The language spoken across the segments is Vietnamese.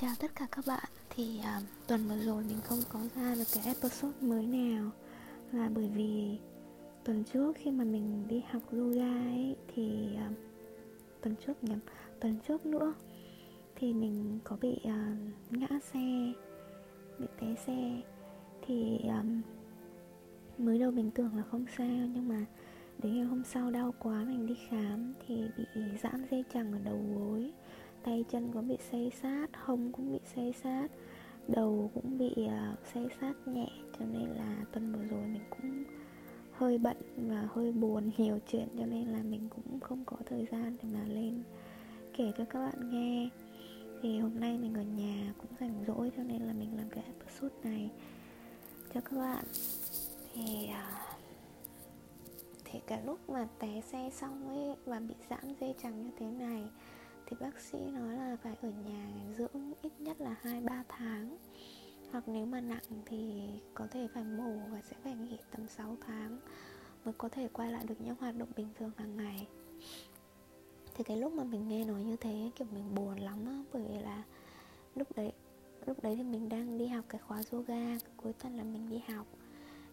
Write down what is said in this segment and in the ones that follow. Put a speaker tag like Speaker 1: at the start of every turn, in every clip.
Speaker 1: Chào tất cả các bạn. Thì uh, tuần vừa rồi mình không có ra được cái episode mới nào. Là bởi vì tuần trước khi mà mình đi học yoga ấy Thì uh, tuần trước nhầm Tuần trước nữa Thì mình có bị uh, ngã xe Bị té xe. Thì um, mới đầu mình tưởng là không sao Nhưng mà đến ngày hôm sau đau quá mình đi khám Thì bị giãn dây chằng ở đầu gối tay chân cũng bị xây sát, hông cũng bị xây sát, đầu cũng bị ờ, xây sát nhẹ, cho nên là tuần vừa rồi mình cũng hơi bận và hơi buồn nhiều chuyện, cho nên là mình cũng không có thời gian để mà lên kể cho các bạn nghe. Thì hôm nay mình ở nhà cũng rảnh rỗi, cho nên là mình làm cái episode này cho các bạn. Thì ờ, thì cả lúc mà té xe xong ấy và bị giãn dây chằng như thế này thì bác sĩ nói là phải ở nhà dưỡng ít nhất là 2-3 tháng. Hoặc nếu mà nặng thì có thể phải mổ và sẽ phải nghỉ tầm 6 tháng mới có thể quay lại được những hoạt động bình thường hàng ngày. Thì cái lúc mà mình nghe nói như thế, kiểu mình buồn lắm á, bởi vì là lúc đấy lúc đấy thì mình đang đi học cái khóa yoga cuối tuần là mình đi học.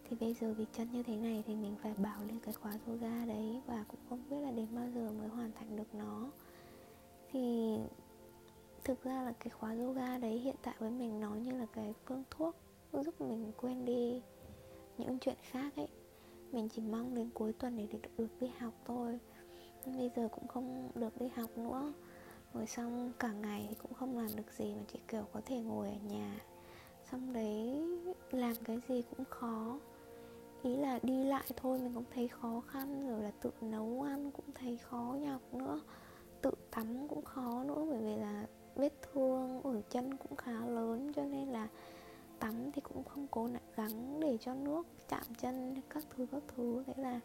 Speaker 1: Thì bây giờ vì chân như thế này thì mình phải bảo lên cái khóa yoga đấy và cũng không biết là đến bao giờ mới hoàn thành được nó thì thực ra là cái khóa yoga đấy hiện tại với mình nó như là cái phương thuốc giúp mình quên đi những chuyện khác ấy. Mình chỉ mong đến cuối tuần để được, được đi học thôi. Nhưng bây giờ cũng không được đi học nữa. Rồi xong cả ngày thì cũng không làm được gì mà chỉ kiểu có thể ngồi ở nhà. Xong đấy làm cái gì cũng khó. Ý là đi lại thôi mình cũng thấy khó khăn rồi là tự nấu ăn cũng thấy khó nhọc nữa tắm cũng khó nữa, bởi vì là vết thương ở chân cũng khá lớn, cho nên là tắm thì cũng không cố gắng để cho nước chạm chân các thứ các thứ. Thế là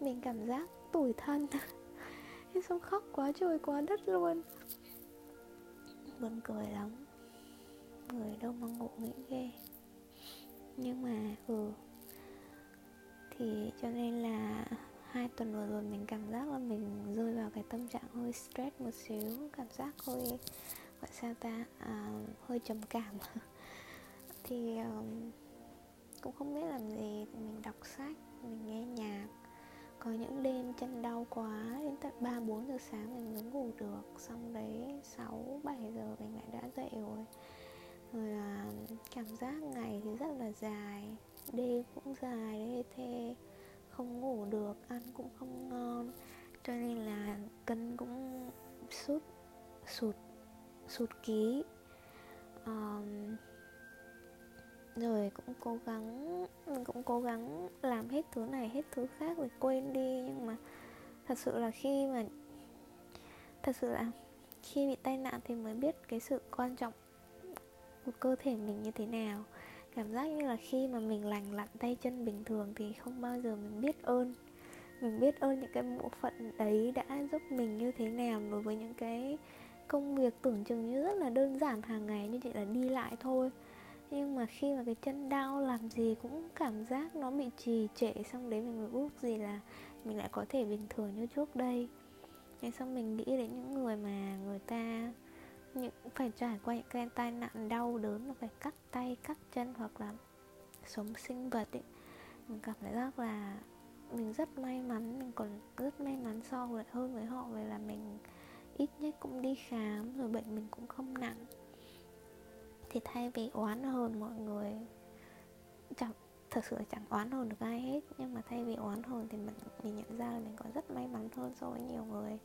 Speaker 1: mình cảm giác tủi thân. Thế xong khóc quá, trời quá đất luôn. Buồn cười lắm. Người đâu mà ngộ nghĩ ghê. Nhưng mà ừ. Thì cho nên là hai tuần vừa rồi mình cảm giác là mình rơi vào cái tâm trạng hơi stress một xíu cảm giác hơi gọi sao ta à, hơi trầm cảm. Thì um, cũng không biết làm gì mình đọc sách mình nghe nhạc có những đêm chân đau quá đến tận 3 4 giờ sáng mình mới ngủ được xong đấy 6 7 giờ mình lại đã dậy rồi. Rồi là cảm giác ngày thì rất là dài đêm cũng dài đấy thế không ngủ được ăn cũng không ngon. Cho nên là cân cũng sút sụt sụt ký. Um, rồi cũng cố gắng mình cũng cố gắng làm hết thứ này hết thứ khác để quên đi. Nhưng mà thật sự là khi mà thật sự là khi bị tai nạn thì mới biết cái sự quan trọng của cơ thể mình như thế nào cảm giác như là khi mà mình lành lặn tay chân bình thường thì không bao giờ mình biết ơn. Mình biết ơn những cái bộ phận đấy đã giúp mình như thế nào đối với những cái công việc tưởng chừng như rất là đơn giản hàng ngày, như chỉ là đi lại thôi. Nhưng mà khi mà cái chân đau làm gì cũng cảm giác nó bị trì trệ, xong đấy mình mới ước gì là mình lại có thể bình thường như trước đây. Thế xong mình nghĩ đến những người mà người ta những phải trải qua những cái tai nạn đau đớn là phải cắt tay, cắt chân hoặc là sống sinh vật ấy. Mình cảm thấy rất là, mình rất may mắn, mình còn rất may mắn so với, hơn với họ về là mình ít nhất cũng đi khám rồi bệnh mình cũng không nặng. Thì thay vì oán hờn mọi người, chẳng, thật sự chẳng oán hờn được ai hết, nhưng mà thay vì oán hờn thì mình mình nhận ra là mình còn rất may mắn hơn so với nhiều người.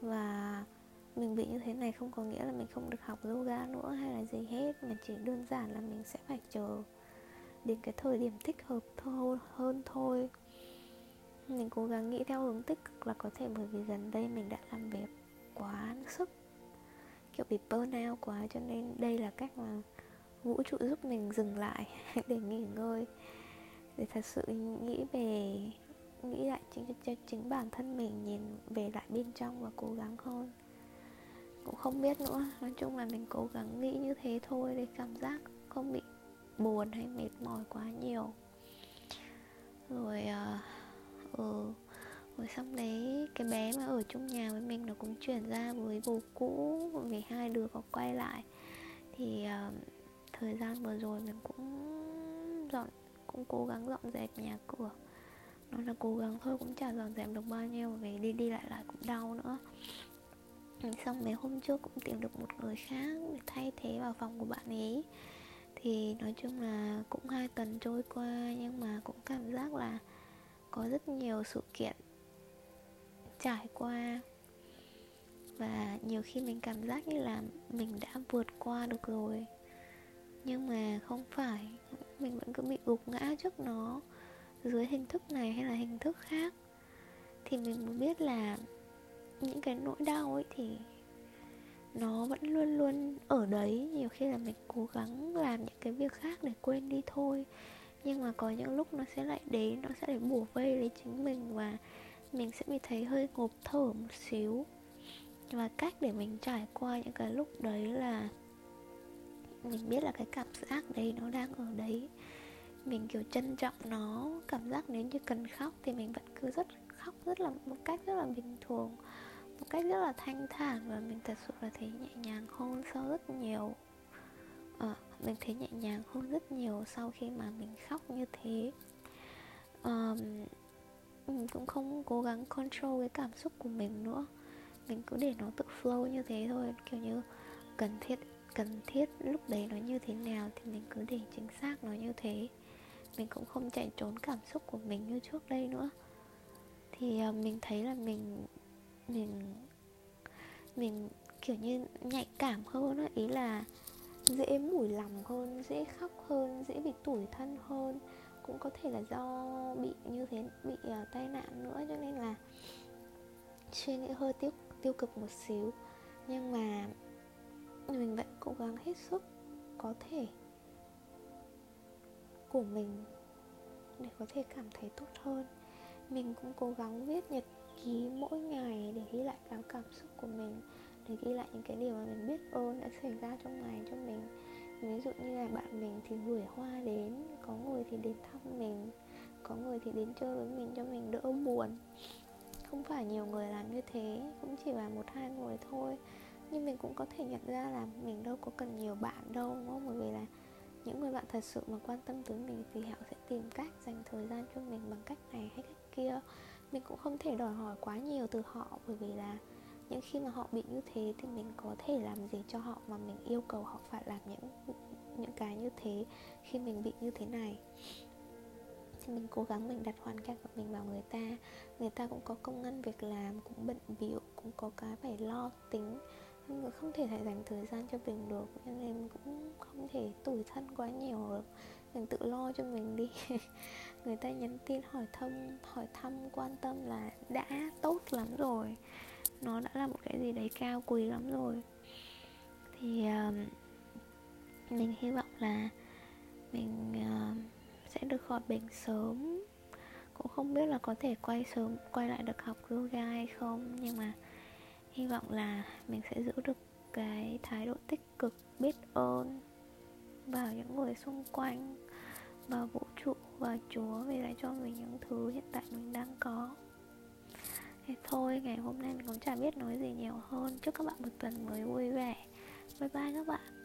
Speaker 1: Và mình bị như thế này không có nghĩa là mình không được học yoga nữa hay là gì hết, mà chỉ đơn giản là mình sẽ phải chờ đến cái thời điểm thích hợp thôi hơn thôi. Mình cố gắng nghĩ theo hướng tích cực là có thể bởi vì gần đây mình đã làm việc quá sức, kiểu bị burnout quá cho nên đây là cách mà vũ trụ giúp mình dừng lại để nghỉ ngơi. Để thật sự nghĩ về, nghĩ lại chính, cho chính bản thân mình, nhìn về lại bên trong và cố gắng hơn cũng không biết nữa. Nói chung là mình cố gắng nghĩ như thế thôi để cảm giác không bị buồn hay mệt mỏi quá nhiều. Rồi uh, ừ. Rồi xong đấy cái bé mà ở chung nhà với mình nó cũng chuyển ra với bố cũ vì hai đứa có quay lại. Thì uh, thời gian vừa rồi mình cũng dọn cũng cố gắng dọn dẹp nhà cửa. Nó là cố gắng thôi cũng chả dọn dẹp được bao nhiêu vì đi đi lại lại cũng đau nữa xong mấy hôm trước cũng tìm được một người khác để thay thế vào phòng của bạn ấy. Thì nói chung là cũng hai tuần trôi qua nhưng mà cũng cảm giác là có rất nhiều sự kiện trải qua. Và nhiều khi mình cảm giác như là mình đã vượt qua được rồi. Nhưng mà không phải, mình vẫn cứ bị gục ngã trước nó dưới hình thức này hay là hình thức khác. Thì mình muốn biết là những cái nỗi đau ấy thì nó vẫn luôn luôn ở đấy. Nhiều khi là mình cố gắng làm những cái việc khác để quên đi thôi. Nhưng mà có những lúc nó sẽ lại đến, nó sẽ để bủa vây lấy chính mình và mình sẽ bị thấy hơi ngộp thở một xíu. Và cách để mình trải qua những cái lúc đấy là mình biết là cái cảm giác đấy nó đang ở đấy. Mình, kiểu, trân trọng nó, cảm giác nếu như cần khóc thì mình vẫn cứ rất khóc, rất là một cách rất là bình thường một cách rất là thanh thản và mình thật sự là thấy nhẹ nhàng hơn sau rất nhiều. À, mình thấy nhẹ nhàng hơn rất nhiều sau khi mà mình khóc như thế. À, mình cũng không cố gắng control cái cảm xúc của mình nữa. Mình cứ để nó tự flow như thế thôi. Kiểu như cần thiết cần thiết lúc đấy nó như thế nào thì mình cứ để chính xác nó như thế. Mình cũng không chạy trốn cảm xúc của mình như trước đây nữa. Thì ờ, mình thấy là mình mình mình kiểu như nhạy cảm hơn á. Ý là dễ mủi lòng hơn dễ khóc hơn dễ bị tủi thân hơn. Cũng có thể là do bị như thế bị uh, tai nạn nữa cho nên là suy nghĩ hơi tiêu tiêu cực một xíu. Nhưng mà mình vẫn cố gắng hết sức có thể của mình để có thể cảm thấy tốt hơn mình cũng cố gắng viết nhật ký mỗi ngày để ghi lại các cảm xúc của mình, để ghi lại những cái điều mà mình biết ơn đã xảy ra trong ngày cho mình. Ví dụ như là bạn mình thì gửi hoa đến, có người thì đến thăm mình, có người thì đến chơi với mình cho mình đỡ buồn. Không phải nhiều người làm như thế, cũng chỉ là một hai người thôi. Nhưng mình cũng có thể nhận ra là mình đâu có cần nhiều bạn đâu, đúng không? Bởi vì là những người bạn thật sự mà quan tâm tới mình thì họ sẽ tìm cách dành thời gian cho mình bằng cách này hay cách kia, mình cũng không thể đòi hỏi quá nhiều từ họ, bởi vì là những khi mà họ bị như thế thì mình có thể làm gì cho họ mà mình yêu cầu họ phải làm những những cái như thế khi mình bị như thế này. Thì mình cố gắng mình đặt hoàn cảnh của mình vào người ta. Người ta cũng có công ăn việc làm, cũng bận biểu cũng có cái phải lo tính. Nhưng mà không thể dành thời gian cho mình được, nên em cũng không thể tủi thân quá nhiều được mình tự lo cho mình đi. Người ta nhắn tin hỏi thăm hỏi thăm quan tâm là đã tốt lắm rồi. Nó đã là một cái gì đấy cao quý lắm rồi. Thì uh, mình hy vọng là mình uh, sẽ được khỏi bệnh sớm. Cũng không biết là có thể quay sớm quay lại được học yoga hay không nhưng mà hy vọng là mình sẽ giữ được cái thái độ tích cực biết ơn vào những người xung quanh, vào vũ trụ và chúa, vì đã cho mình những thứ hiện tại mình đang có. Thế thôi, ngày hôm nay mình cũng chả biết nói gì nhiều hơn. Chúc các bạn một tuần mới vui vẻ. Bye bye các bạn.